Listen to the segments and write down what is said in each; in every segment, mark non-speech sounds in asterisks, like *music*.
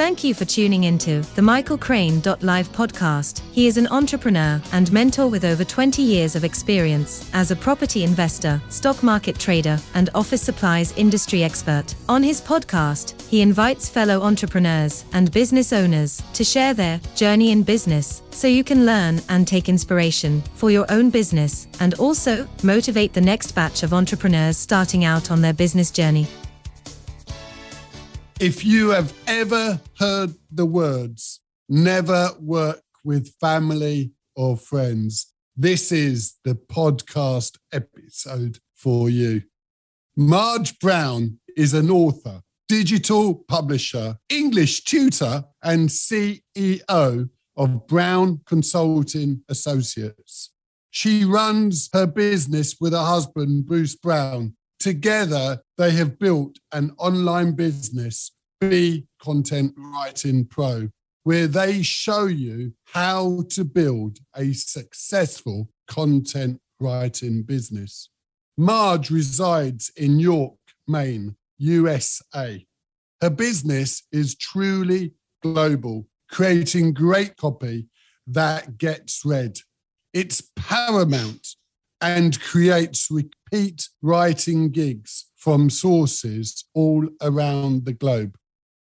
Thank you for tuning into the Michael Crane Live podcast. He is an entrepreneur and mentor with over 20 years of experience as a property investor, stock market trader, and office supplies industry expert. On his podcast, he invites fellow entrepreneurs and business owners to share their journey in business so you can learn and take inspiration for your own business and also motivate the next batch of entrepreneurs starting out on their business journey. If you have ever heard the words, never work with family or friends, this is the podcast episode for you. Marge Brown is an author, digital publisher, English tutor, and CEO of Brown Consulting Associates. She runs her business with her husband, Bruce Brown, Together, they have built an online business, Be Content Writing Pro, where they show you how to build a successful content writing business. Marge resides in York, Maine, USA. Her business is truly global, creating great copy that gets read. It's paramount and creates repeat writing gigs from sources all around the globe.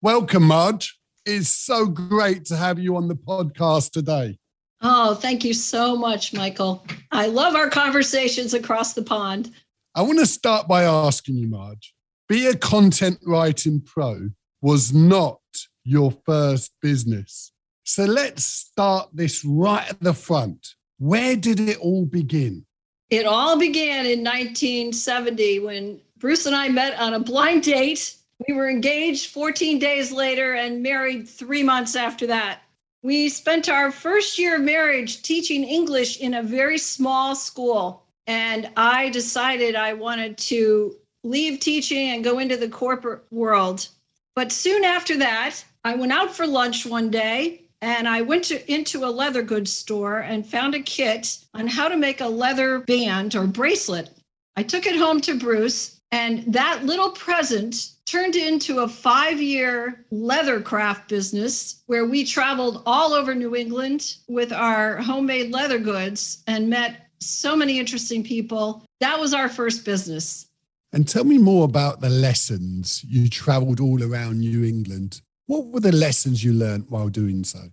Welcome, Marge. It's so great to have you on the podcast today. Oh, thank you so much, Michael. I love our conversations across the pond. I want to start by asking you, Marge be a content writing pro was not your first business. So let's start this right at the front. Where did it all begin? It all began in 1970 when Bruce and I met on a blind date. We were engaged 14 days later and married three months after that. We spent our first year of marriage teaching English in a very small school. And I decided I wanted to leave teaching and go into the corporate world. But soon after that, I went out for lunch one day and I went to, into a leather goods store and found a kit on how to make a leather band or bracelet. I took it home to Bruce, and that little present turned into a five year leather craft business where we traveled all over New England with our homemade leather goods and met so many interesting people. That was our first business. And tell me more about the lessons. You traveled all around New England. What were the lessons you learned while doing so?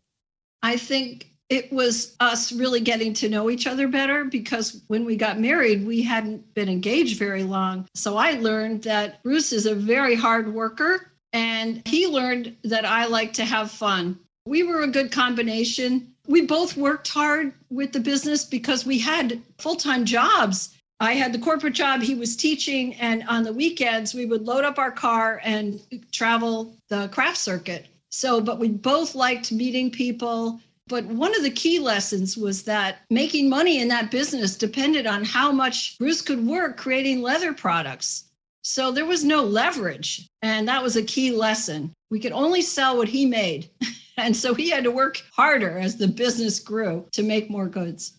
I think it was us really getting to know each other better because when we got married, we hadn't been engaged very long. So I learned that Bruce is a very hard worker and he learned that I like to have fun. We were a good combination. We both worked hard with the business because we had full time jobs. I had the corporate job, he was teaching, and on the weekends, we would load up our car and travel the craft circuit. So, but we both liked meeting people. But one of the key lessons was that making money in that business depended on how much Bruce could work creating leather products. So there was no leverage. And that was a key lesson. We could only sell what he made. *laughs* and so he had to work harder as the business grew to make more goods.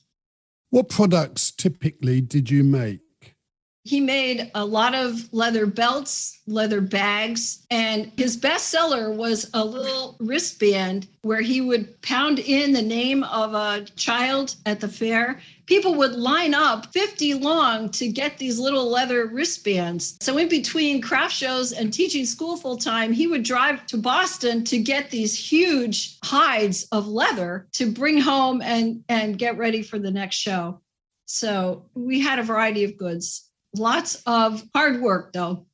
What products typically did you make? He made a lot of leather belts, leather bags, and his bestseller was a little wristband where he would pound in the name of a child at the fair. People would line up 50 long to get these little leather wristbands. So, in between craft shows and teaching school full time, he would drive to Boston to get these huge hides of leather to bring home and, and get ready for the next show. So, we had a variety of goods. Lots of hard work, though.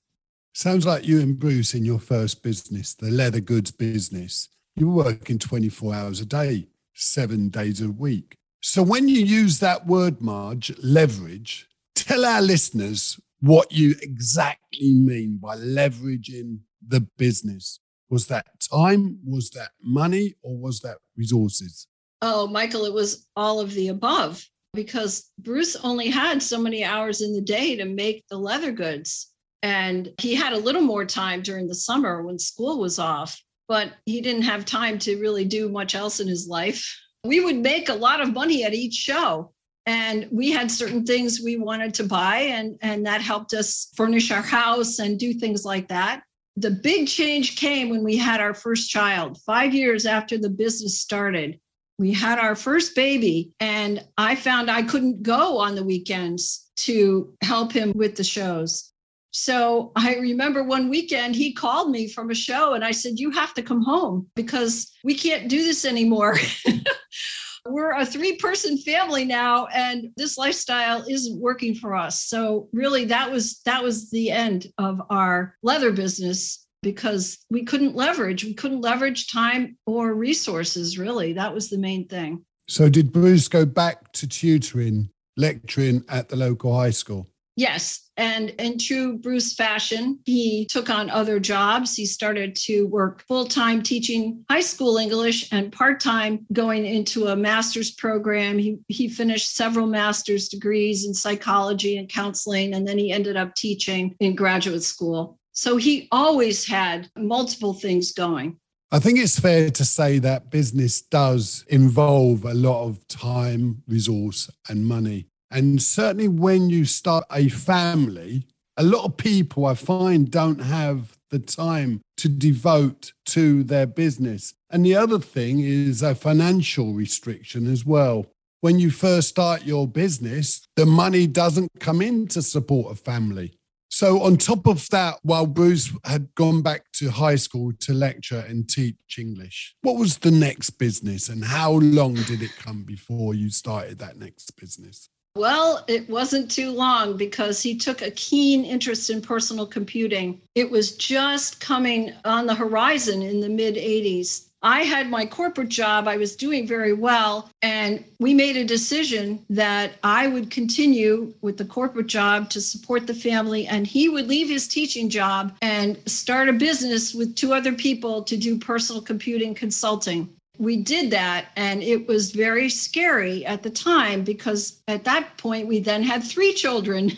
Sounds like you and Bruce in your first business, the leather goods business. You were working 24 hours a day, seven days a week. So when you use that word, Marge, leverage, tell our listeners what you exactly mean by leveraging the business. Was that time? Was that money? Or was that resources? Oh, Michael, it was all of the above because Bruce only had so many hours in the day to make the leather goods. And he had a little more time during the summer when school was off, but he didn't have time to really do much else in his life. We would make a lot of money at each show. And we had certain things we wanted to buy, and, and that helped us furnish our house and do things like that. The big change came when we had our first child, five years after the business started. We had our first baby, and I found I couldn't go on the weekends to help him with the shows. So I remember one weekend he called me from a show and I said, You have to come home because we can't do this anymore. *laughs* We're a three person family now and this lifestyle isn't working for us. So really that was that was the end of our leather business because we couldn't leverage we couldn't leverage time or resources really. That was the main thing. So did Bruce go back to tutoring, lecturing at the local high school? Yes. And in true Bruce fashion, he took on other jobs. He started to work full time teaching high school English and part time going into a master's program. He, he finished several master's degrees in psychology and counseling, and then he ended up teaching in graduate school. So he always had multiple things going. I think it's fair to say that business does involve a lot of time, resource, and money. And certainly when you start a family, a lot of people I find don't have the time to devote to their business. And the other thing is a financial restriction as well. When you first start your business, the money doesn't come in to support a family. So, on top of that, while Bruce had gone back to high school to lecture and teach English, what was the next business and how long did it come before you started that next business? Well, it wasn't too long because he took a keen interest in personal computing. It was just coming on the horizon in the mid 80s. I had my corporate job, I was doing very well, and we made a decision that I would continue with the corporate job to support the family, and he would leave his teaching job and start a business with two other people to do personal computing consulting. We did that and it was very scary at the time because at that point we then had three children.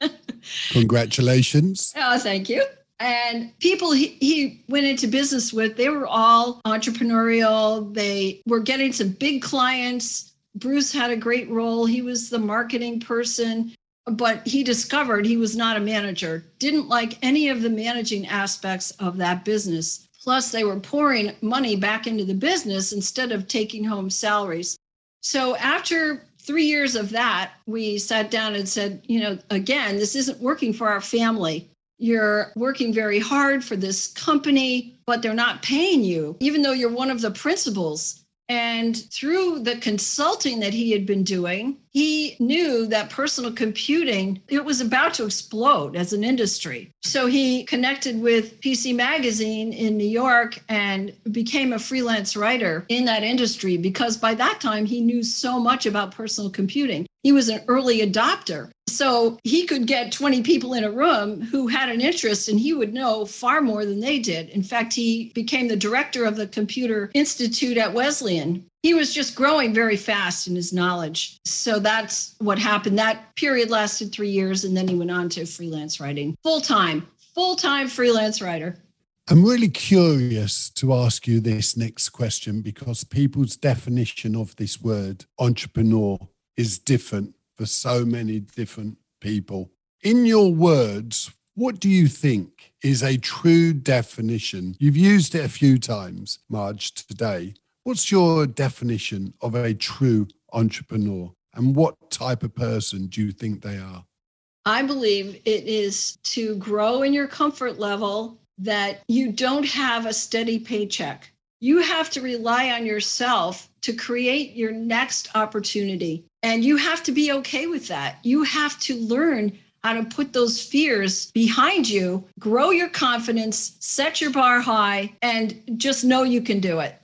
*laughs* Congratulations. Oh thank you and people he, he went into business with they were all entrepreneurial. They were getting some big clients. Bruce had a great role. He was the marketing person but he discovered he was not a manager. Didn't like any of the managing aspects of that business. Plus, they were pouring money back into the business instead of taking home salaries. So, after three years of that, we sat down and said, you know, again, this isn't working for our family. You're working very hard for this company, but they're not paying you, even though you're one of the principals. And through the consulting that he had been doing, he knew that personal computing it was about to explode as an industry. So he connected with PC Magazine in New York and became a freelance writer in that industry because by that time he knew so much about personal computing. He was an early adopter. So he could get 20 people in a room who had an interest and he would know far more than they did. In fact, he became the director of the Computer Institute at Wesleyan. He was just growing very fast in his knowledge. So that's what happened. That period lasted three years and then he went on to freelance writing full time, full time freelance writer. I'm really curious to ask you this next question because people's definition of this word, entrepreneur, is different for so many different people. In your words, what do you think is a true definition? You've used it a few times, Marge, today. What's your definition of a true entrepreneur? And what type of person do you think they are? I believe it is to grow in your comfort level that you don't have a steady paycheck. You have to rely on yourself to create your next opportunity. And you have to be okay with that. You have to learn how to put those fears behind you, grow your confidence, set your bar high, and just know you can do it.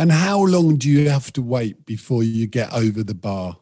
And how long do you have to wait before you get over the bar?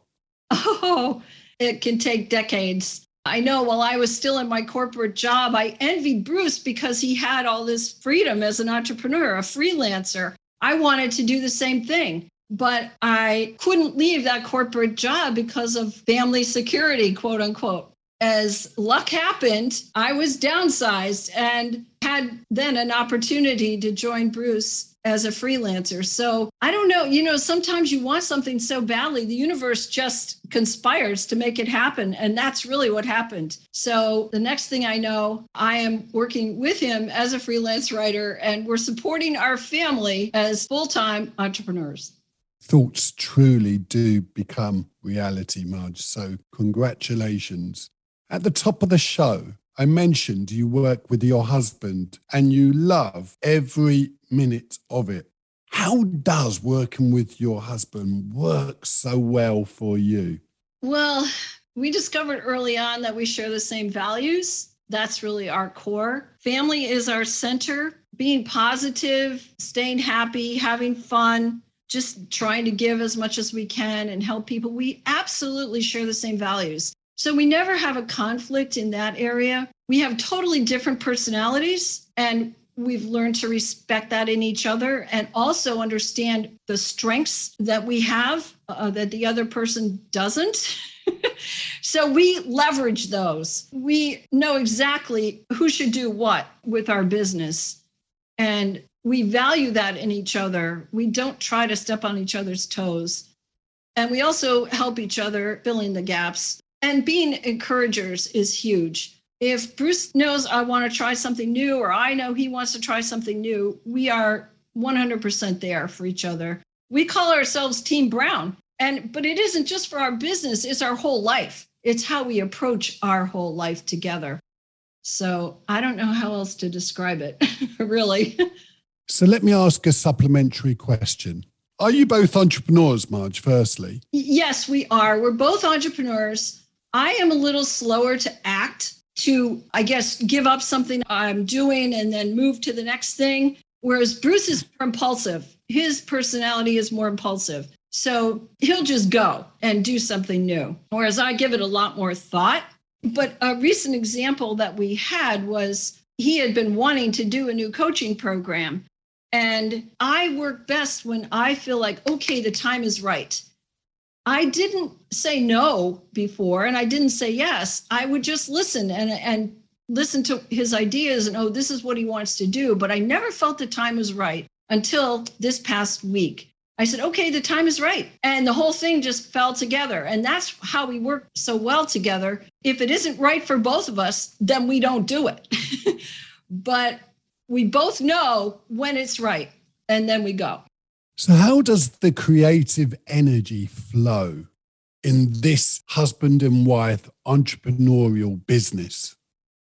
*laughs* Oh, it can take decades. I know while I was still in my corporate job, I envied Bruce because he had all this freedom as an entrepreneur, a freelancer. I wanted to do the same thing but I couldn't leave that corporate job because of family security, quote unquote. as luck happened, I was downsized and had then an opportunity to join Bruce as a freelancer. So I don't know, you know, sometimes you want something so badly, the universe just conspires to make it happen. And that's really what happened. So the next thing I know, I am working with him as a freelance writer, and we're supporting our family as full time entrepreneurs thoughts truly do become reality, Marge. So, congratulations. At the top of the show, I mentioned you work with your husband and you love every minute of it. How does working with your husband work so well for you? Well, we discovered early on that we share the same values. That's really our core. Family is our center. Being positive, staying happy, having fun, just trying to give as much as we can and help people. We absolutely share the same values. So we never have a conflict in that area. We have totally different personalities and we've learned to respect that in each other and also understand the strengths that we have uh, that the other person doesn't. *laughs* so we leverage those. We know exactly who should do what with our business. And we value that in each other. We don't try to step on each other's toes. And we also help each other fill in the gaps and being encouragers is huge. If Bruce knows I want to try something new, or I know he wants to try something new, we are 100% there for each other. We call ourselves Team Brown. And but it isn't just for our business, it's our whole life. It's how we approach our whole life together. So I don't know how else to describe it, *laughs* really. So let me ask a supplementary question. Are you both entrepreneurs, Marge, firstly? Yes, we are. We're both entrepreneurs. I am a little slower to act, to, I guess, give up something I'm doing and then move to the next thing. Whereas Bruce is more impulsive. His personality is more impulsive. So he'll just go and do something new. Whereas I give it a lot more thought. But a recent example that we had was he had been wanting to do a new coaching program. And I work best when I feel like, okay, the time is right. I didn't say no before and I didn't say yes. I would just listen and and listen to his ideas and oh this is what he wants to do, but I never felt the time was right until this past week. I said, "Okay, the time is right." And the whole thing just fell together. And that's how we work so well together. If it isn't right for both of us, then we don't do it. *laughs* but we both know when it's right and then we go. So, how does the creative energy flow in this husband and wife entrepreneurial business?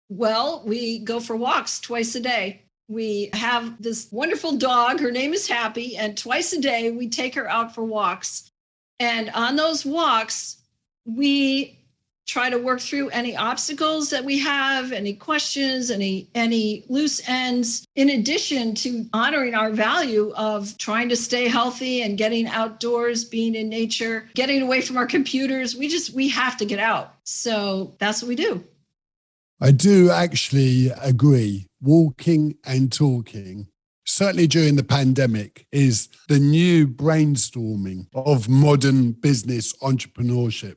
Well, we go for walks twice a day. We have this wonderful dog. Her name is Happy. And twice a day, we take her out for walks. And on those walks, we try to work through any obstacles that we have any questions any any loose ends in addition to honoring our value of trying to stay healthy and getting outdoors being in nature getting away from our computers. We just we have to get out. So that's what we do. I do actually agree. Walking and talking certainly during the pandemic is the new brainstorming of modern business entrepreneurship.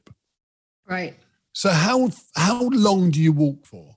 Right so how how long do you walk for?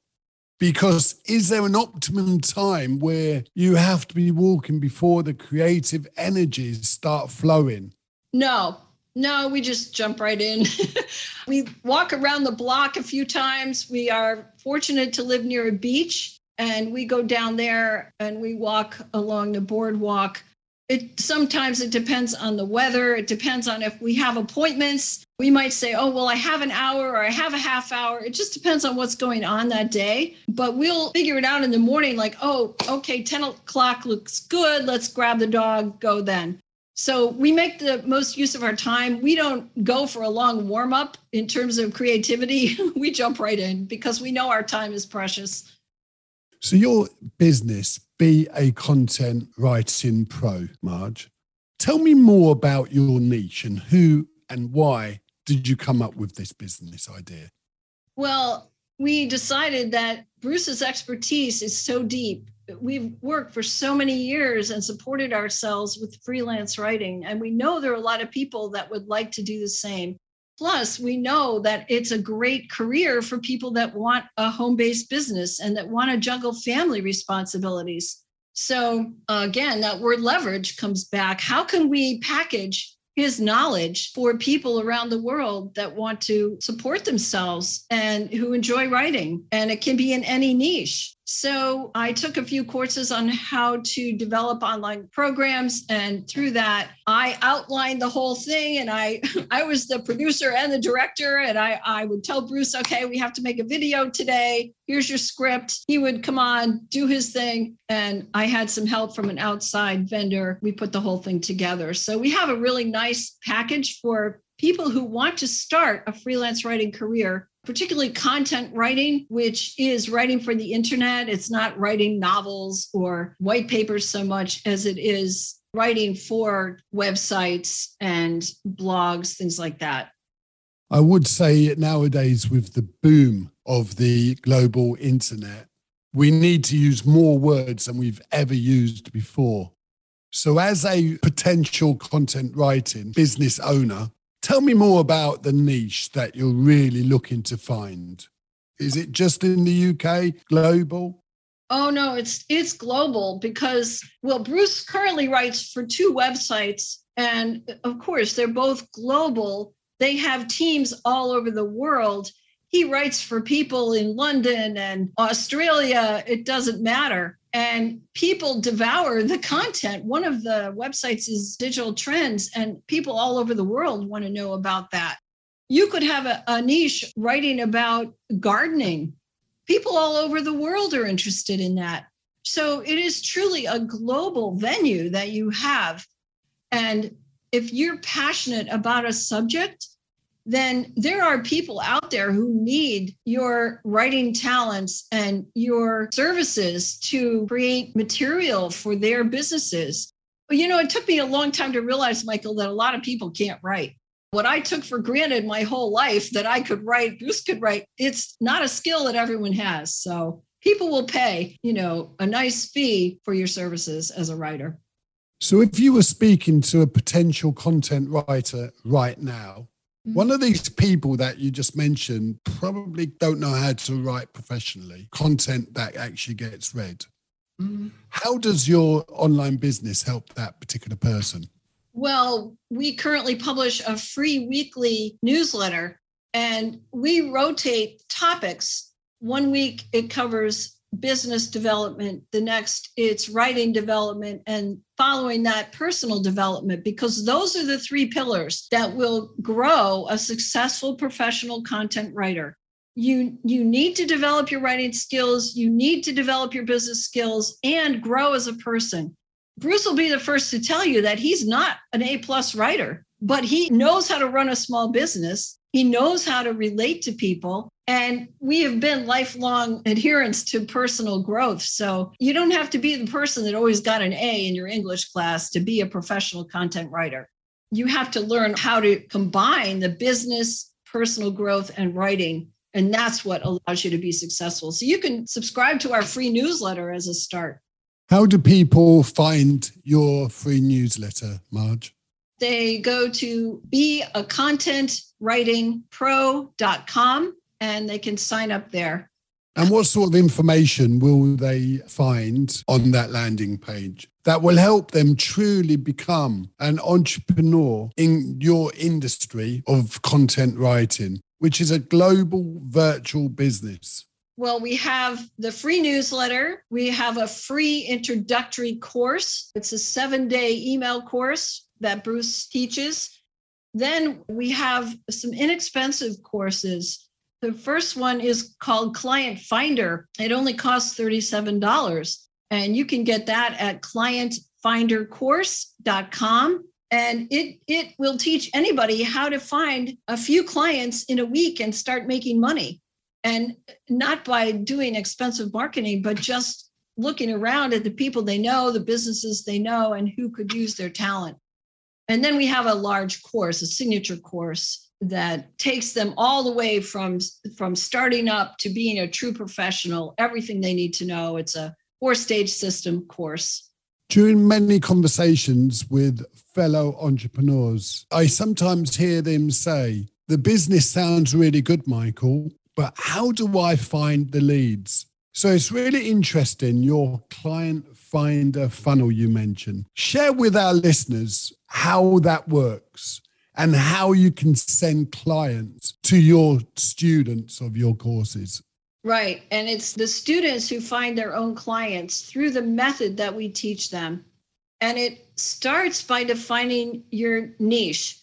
Because is there an optimum time where you have to be walking before the creative energies start flowing? No, no, we just jump right in. *laughs* we walk around the block a few times. We are fortunate to live near a beach and we go down there and we walk along the boardwalk it sometimes it depends on the weather. It depends on if we have appointments. We might say oh well i have an hour or i have a half hour. It just depends on what's going on that day. But we'll figure it out in the morning like oh okay 10 o'clock looks good. Let's grab the dog go then. So we make the most use of our time. We don't go for a long warm up in terms of creativity. *laughs* We jump right in because we know our time is precious so your business be a content writing pro, Marge. Tell me more about your niche and who and why did you come up with this business idea? Well, we decided that Bruce's expertise is so deep. We've worked for so many years and supported ourselves with freelance writing. And we know there are a lot of people that would like to do the same. Plus, we know that it's a great career for people that want a home based business and that want to juggle family responsibilities. So, again, that word leverage comes back. How can we package his knowledge for people around the world that want to support themselves and who enjoy writing. And it can be in any niche. So I took a few courses on how to develop online programs. And through that, I outlined the whole thing. And I, *laughs* I was the producer and the director. And I, I would tell Bruce, okay, we have to make a video today. Here's your script. He would come on, do his thing. And I had some help from an outside vendor. We put the whole thing together. So we have a really nice package for people who want to start a freelance writing career particularly content writing, which is writing for the internet. It's not writing novels or white papers so much as it is writing for websites and blogs, things like that. I would say nowadays, with the boom of the global internet, we need to use more words than we've ever used before. So, as a potential content writing business owner, Tell me more about the niche that you're really looking to find. Is it just in the UK, global? Oh no, it's it's global because well, Bruce currently writes for two websites, and of course they're both global. They have teams all over the world. He writes for people in London and Australia. It doesn't matter and people devour the content. One of the websites is Digital Trends, and people all over the world want to know about that. You could have a, a, niche writing about gardening. People all over the world are interested in that. So it is truly a global venue that you have. And if you're passionate about a subject, then there are people out there who need your writing talents and your services to create material for their businesses. You know, it took me a long time to realize, Michael, that a lot of people can't write. What I took for granted my whole life that I could write, Bruce could write, it's not a skill that everyone has. So people will pay, you know, a nice fee for your services as a writer. So if you were speaking to a potential content writer right now. One of these people that you just mentioned probably don't know how to write professionally content that actually gets read. Mm-hmm. How does your online business help that particular person? Well, we currently publish a free weekly newsletter and we rotate topics. One week it covers business development, the next it's writing development, and following that personal development, because those are the three pillars that will grow a successful professional content writer. You, you need to develop your writing skills, you need to develop your business skills, and grow as a person. Bruce will be the first to tell you that he's not an A plus writer, but he knows how to run a small business. He knows how to relate to people. And we have been lifelong adherents to personal growth. So you don't have to be the person that always got an A in your English class to be a professional content writer. You have to learn how to combine the business, personal growth, and writing. And that's what allows you to be successful. So you can subscribe to our free newsletter as a start. How do people find your free newsletter, Marge? They go to beacontentwritingpro.com and they can sign up there. And what sort of information will they find on that landing page that will help them truly become an entrepreneur in your industry of content writing, which is a global virtual business? Well, we have the free newsletter. We have a free introductory course. It's a seven day email course that Bruce teaches. Then we have some inexpensive courses the first one is called Client Finder. It only costs $37. And you can get that at clientfindercourse.com. And it, it will teach anybody how to find a few clients in a week and start making money. And not by doing expensive marketing, but just looking around at the people they know, the businesses they know, and who could use their talent. And then we have a large course, a signature course that takes them all the way from from starting up to being a true professional everything they need to know it's a four stage system course during many conversations with fellow entrepreneurs i sometimes hear them say The business sounds really good, Michael, but how do I find the leads? So it's really interesting your client finder funnel you mentioned. Share with our listeners how that works and how you can send clients to your students of your courses. Right. And it's the students who find their own clients through the method that we teach them. And it starts by defining your niche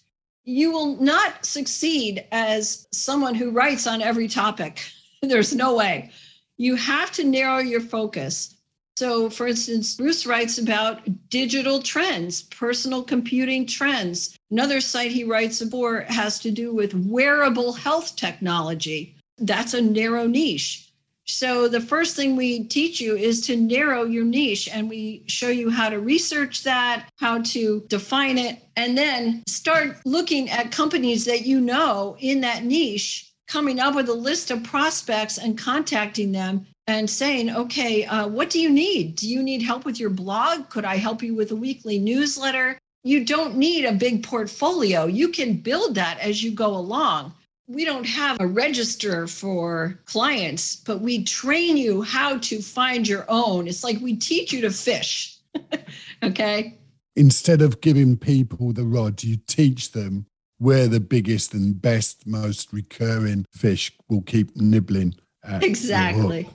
you will not succeed as someone who writes on every topic. *laughs* There's no way. You have to narrow your focus. So, for instance, Bruce writes about digital trends, personal computing trends. Another site he writes about has to do with wearable health technology. That's a narrow niche. So the first thing we teach you is to narrow your niche and we show you how to research that, how to define it, and then start looking at companies that you know in that niche, coming up with a list of prospects and contacting them and saying, okay, uh, what do you need? Do you need help with your blog? Could I help you with a weekly newsletter? You don't need a big portfolio. You can build that as you go along we don't have a register for clients, but we train you how to find your own. It's like we teach you to fish. *laughs* okay. Instead of giving people the rod, you teach them where the biggest and best, most recurring fish will keep nibbling. exactly.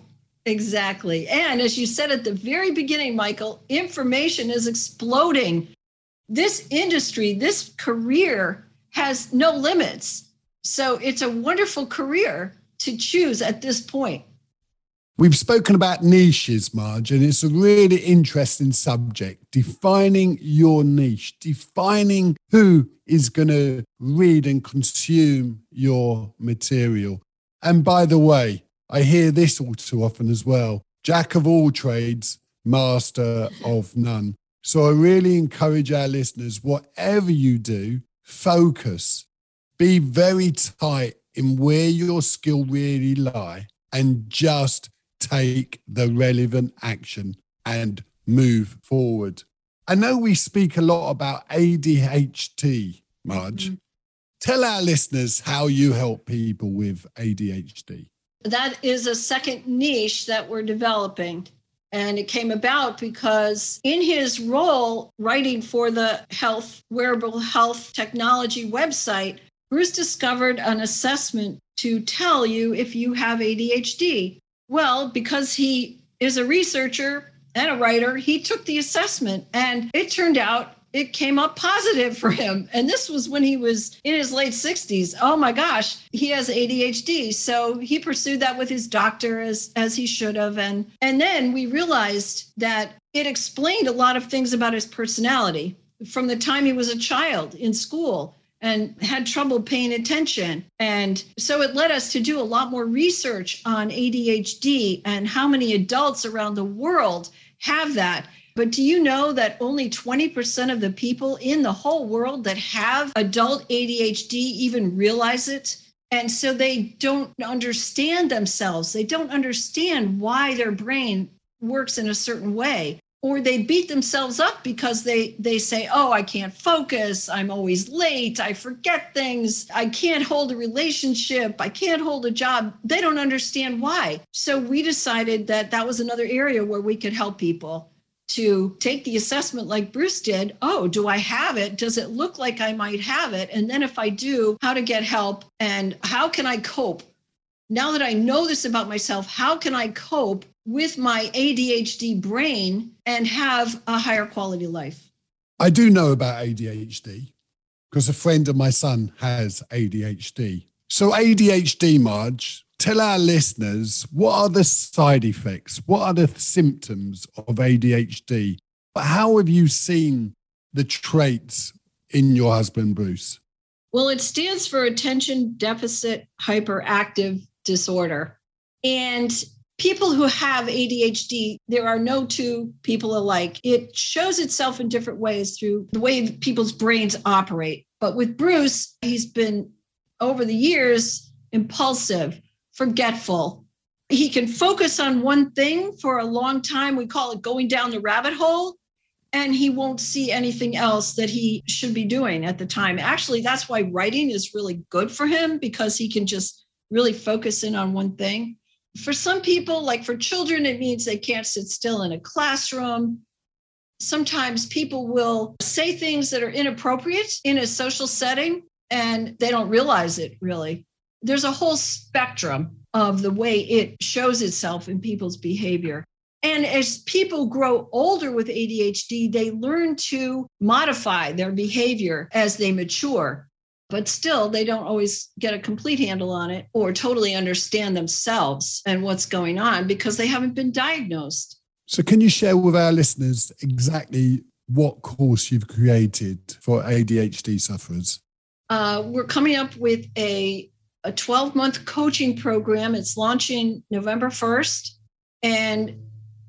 Exactly. And as you said at the very beginning, Michael, information is exploding. This industry, this career has no limits so it's a wonderful career to choose at this point. We've spoken about niches, Marge, and it's a really interesting subject. Defining your niche, defining who is going to read and consume your material. And by the way, I hear this all too often as well Jack of all trades, master of none. So I really encourage our listeners, whatever you do, focus be very tight in where your skill really lie and just take the relevant action and move forward. I know we speak a lot about ADHD, Marge. Mm-hmm. Tell our listeners how you help people with ADHD. That is a second niche that we're developing. And it came about because in his role writing for the health wearable health technology website, Bruce discovered an assessment to tell you if you have ADHD. Well, because he is a researcher and a writer, he took the assessment and it turned out it came up positive for him. And this was when he was in his late 60s. Oh my gosh, he has ADHD. So he pursued that with his doctor as as he should have and and then we realized that it explained a lot of things about his personality from the time he was a child in school and had trouble paying attention. And so it led us to do a lot more research on ADHD and how many adults around the world have that. But do you know that only 20% of the people in the whole world that have adult ADHD even realize it? And so they don't understand themselves. They don't understand why their brain works in a certain way. Or they beat themselves up because they they say oh i can't focus. I'm always late. I forget things. I can't hold a relationship. I can't hold a job. They don't understand why. So we decided that that was another area where we could help people to take the assessment like bruce did. Oh do i have it? Does it look like i might have it? And then if i do how to get help? And how can i cope? Now that i know this about myself how can i cope with my ADHD brain and have a higher quality life. I do know about ADHD because a friend of my son has ADHD. So, ADHD, Marge, tell our listeners what are the side effects? What are the symptoms of ADHD? But how have you seen the traits in your husband, Bruce? Well, it stands for attention deficit hyperactive disorder. And people who have ADHD, there are no two people alike. It shows itself in different ways through the way people's brains operate. But with Bruce, he's been over the years impulsive, forgetful. He can focus on one thing for a long time. We call it going down the rabbit hole. and he won't see anything else that he should be doing at the time. Actually, that's why writing is really good for him because he can just really focus in on one thing. For some people, like for children, it means they can't sit still in a classroom. Sometimes people will say things that are inappropriate in a social setting and they don't realize it really. There's a whole spectrum of the way it shows itself in people's behavior. And as people grow older with ADHD, they learn to modify their behavior as they mature. But still, they don't always get a complete handle on it or totally understand themselves and what's going on because they haven't been diagnosed. So, can you share with our listeners exactly what course you've created for ADHD sufferers? Uh, we're coming up with a, a 12 month coaching program. It's launching November 1st. And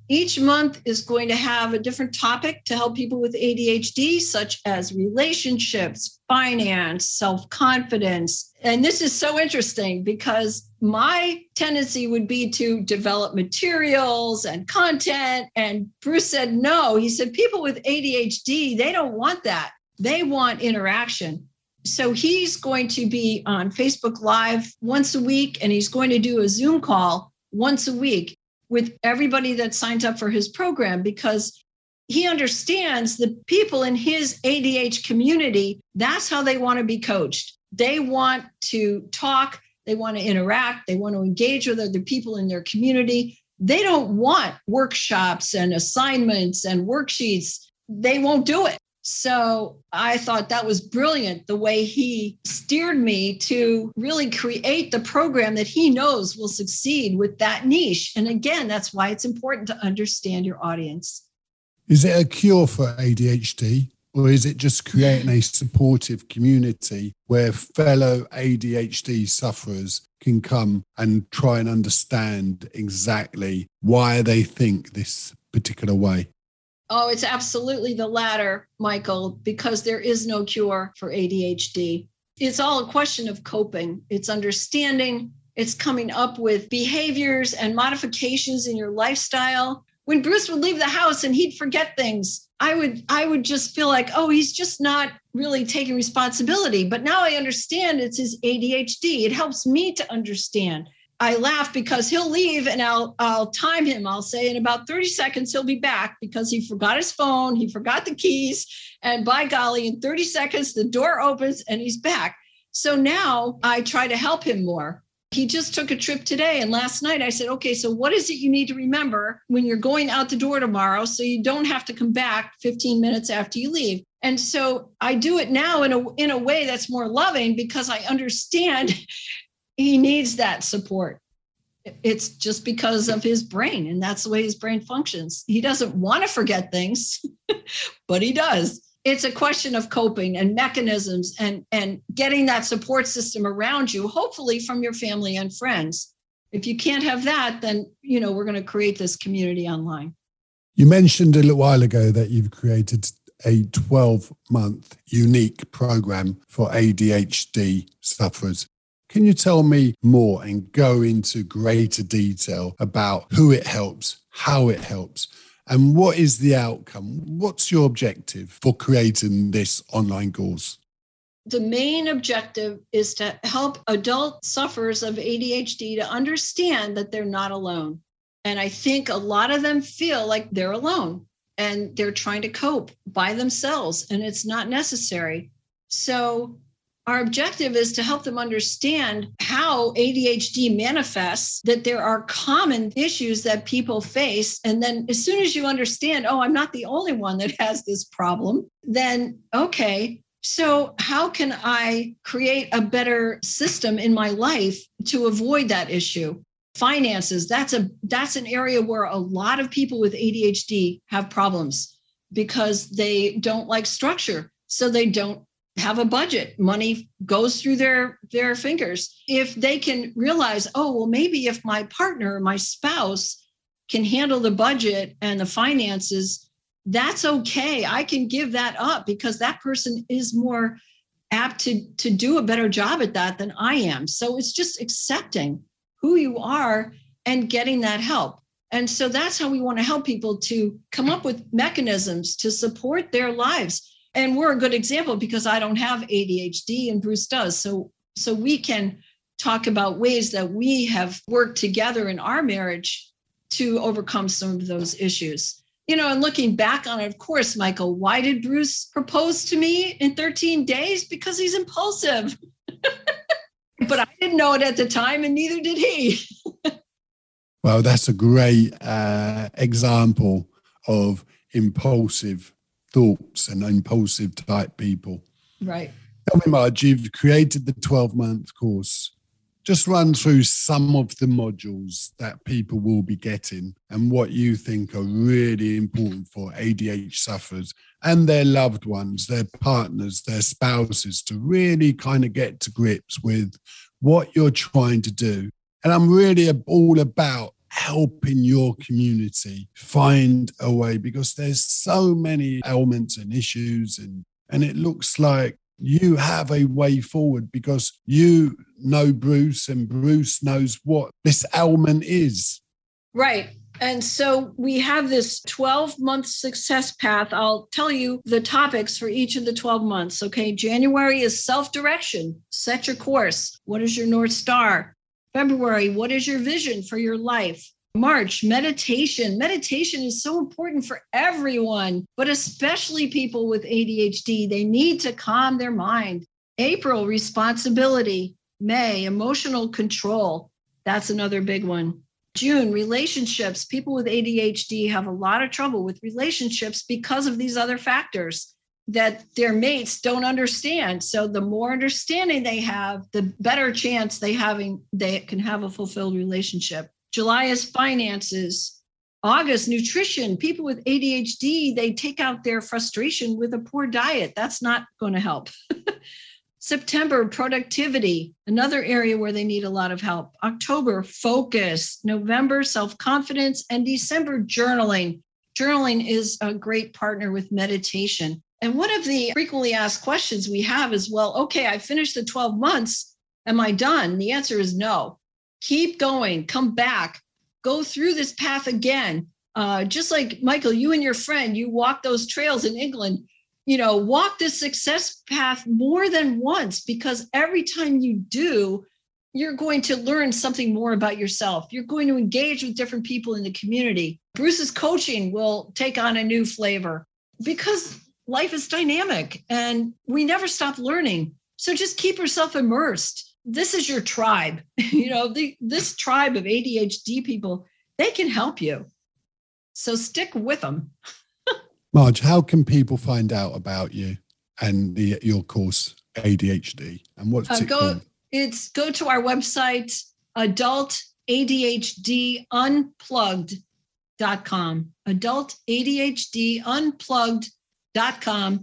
each month is going to have a different topic to help people with ADHD, such as relationships, finance, self confidence. And this is so interesting because my tendency would be to develop materials and content. And Bruce said, no. He said, people with ADHD, they don't want that. They want interaction. So he's going to be on Facebook Live once a week and he's going to do a Zoom call once a week with everybody that signs up for his program because he understands the people in his ADH community, that's how they want to be coached. They want to talk, they want to interact, they want to engage with other people in their community. They don't want workshops and assignments and worksheets. They won't do it. So I thought that was brilliant the way he steered me to really create the program that he knows will succeed with that niche. And again, that's why it's important to understand your audience. Is it a cure for ADHD? Or is it just creating a supportive community where fellow ADHD sufferers can come and try and understand exactly why they think this particular way? Oh, it's absolutely the latter, Michael, because there is no cure for ADHD. It's all a question of coping, it's understanding, it's coming up with behaviors and modifications in your lifestyle. When Bruce would leave the house and he'd forget things, I would I would just feel like, oh, he's just not really taking responsibility. But now I understand it's his ADHD. It helps me to understand I laugh because he'll leave and I'll I'll time him. I'll say in about 30 seconds he'll be back because he forgot his phone, he forgot the keys, and by golly, in 30 seconds the door opens and he's back. So now I try to help him more. He just took a trip today and last night I said, "Okay, so what is it you need to remember when you're going out the door tomorrow so you don't have to come back 15 minutes after you leave?" And so I do it now in a in a way that's more loving because I understand *laughs* he needs that support. It's just because of his brain, and that's the way his brain functions. He doesn't want to forget things, *laughs* but he does. It's a question of coping and mechanisms and, and getting that support system around you, hopefully from your family and friends. If you can't have that, then you know we're going to create this community online. You mentioned a little while ago that you've created a 12 month unique program for ADHD sufferers. Can you tell me more and go into greater detail about who it helps, how it helps, and what is the outcome? What's your objective for creating this online course? The main objective is to help adult sufferers of ADHD to understand that they're not alone. And I think a lot of them feel like they're alone and they're trying to cope by themselves, and it's not necessary. So our objective is to help them understand how ADHD manifests, that there are common issues that people face. And then, as soon as you understand, oh, I'm not the only one that has this problem, then, okay, so how can I create a better system in my life to avoid that issue? Finances, that's a that's an area where a lot of people with ADHD have problems because they don't like structure. So they don't have a budget. Money goes through their their fingers. If they can realize oh well maybe if my partner my spouse can handle the budget and the finances that's okay. I can give that up because that person is more apt to to do a better job at that than i am. So it's just accepting who you are and getting that help. And so that's how we want to help people to come up with mechanisms to support their lives. And we're a good example because I don't have ADHD and Bruce does. So so we can talk about ways that we have worked together in our marriage to overcome some of those issues. You know, and looking back on it, of course, Michael, why did Bruce propose to me in 13 days? Because he's impulsive. *laughs* but I didn't know it at the time, and neither did he. *laughs* well, that's a great uh, example of impulsive thoughts and impulsive type people. Right. Tell me, Marge, you've created the 12 month course. Just run through some of the modules that people will be getting and what you think are really important for ADH sufferers and their loved ones, their partners, their spouses to really kind of get to grips with what you're trying to do. And I'm really all about helping your community find a way because there's so many ailments and issues and and it looks like you have a way forward because you know Bruce and Bruce knows what this ailment is. Right. And so we have this 12 month success path. I'll tell you the topics for each of the 12 months. Okay. January is self direction, set your course. What is your North Star? February, what is your vision for your life? March, meditation. Meditation is so important for everyone, but especially people with ADHD. They need to calm their mind. April, responsibility. May, emotional control. That's another big one. June, relationships. People with ADHD have a lot of trouble with relationships because of these other factors that their mates don't understand. So the more understanding they have, the better chance they having they can have a fulfilled relationship. July is finances. August, nutrition. People with ADHD, they take out their frustration with a poor diet. That's not going to help. *laughs* September, productivity, another area where they need a lot of help. October, focus. November, self confidence. And December, journaling. Journaling is a great partner with meditation. And one of the frequently asked questions we have is well, okay, I finished the 12 months. Am I done? The answer is no keep going, come back, go through this path again. Uh, just like Michael, you and your friend, you walk those trails in England, you know, walk this success path more than once because every time you do, you're going to learn something more about yourself. You're going to engage with different people in the community. Bruce's coaching will take on a new flavor because life is dynamic and we never stop learning. So just keep yourself immersed this is your tribe. *laughs* you know, the, this tribe of ADHD people, they can help you. So stick with them. *laughs* Marge, how can people find out about you and the, your course ADHD and what's uh, it go, called? It's go to our website, adult ADHD unplugged.com. Adult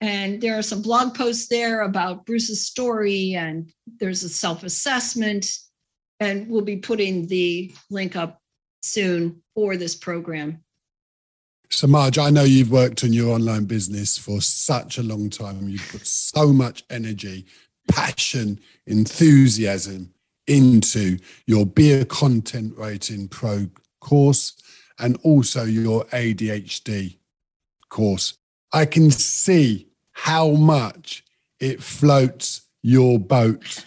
and there are some blog posts there about Bruce's story, and there's a self assessment. And we'll be putting the link up soon for this program. So, Marge, I know you've worked on your online business for such a long time. You've put so much energy, passion, enthusiasm into your beer Content Writing Pro course and also your ADHD course. I can see how much it floats your boat.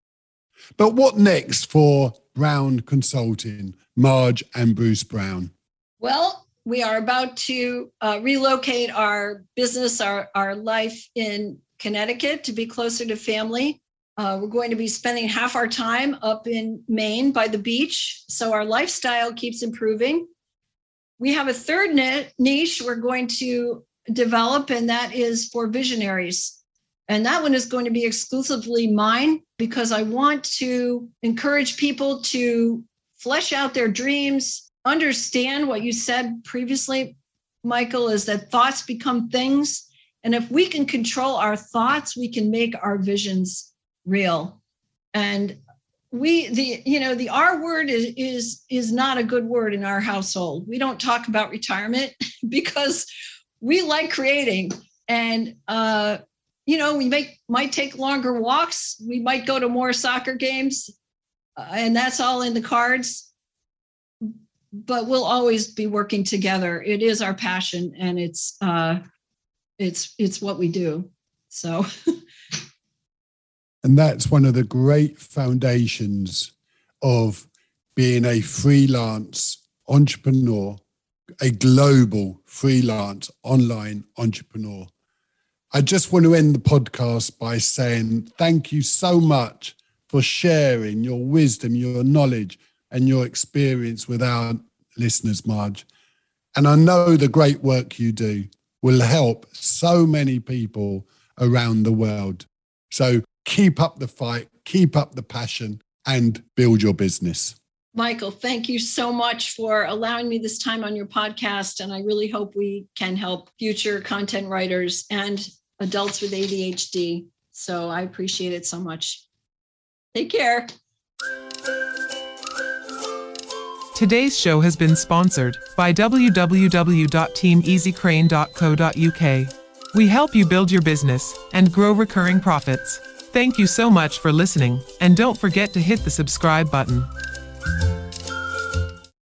*laughs* but what next for Brown Consulting, Marge and Bruce Brown? Well, we are about to uh, relocate our business, our, our life in Connecticut to be closer to family. Uh, we're going to be spending half our time up in Maine by the beach. So our lifestyle keeps improving. We have a third niche we're going to develop, and that is for visionaries. And that one is going to be exclusively mine because I want to encourage people to flesh out their dreams, understand what you said previously, Michael, is that thoughts become things. And if we can control our thoughts, we can make our visions real. And we the you know the r word is is is not a good word in our household we don't talk about retirement *laughs* because we like creating and uh, you know we make might take longer walks we might go to more soccer games uh, and that's all in the cards but we'll always be working together. It is our passion and it's uh it's it's what we do. So *laughs* and that's one of the great foundations of being a freelance entrepreneur, a global freelance online entrepreneur. I just want to end the podcast by saying thank you so much for sharing your wisdom, your knowledge, and your experience with our listeners, Marge. And I know the great work you do will help so many people around the world. So keep up the fight, keep up the passion, and build your business. Michael, thank you so much for allowing me this time on your podcast. And I really hope we can help future content writers and adults with ADHD. So I appreciate it so much. Take care. Today's show has been sponsored by www.teameasycrane.co.uk. We help you build your business and grow recurring profits. Thank you so much for listening, and don't forget to hit the subscribe button. Bye.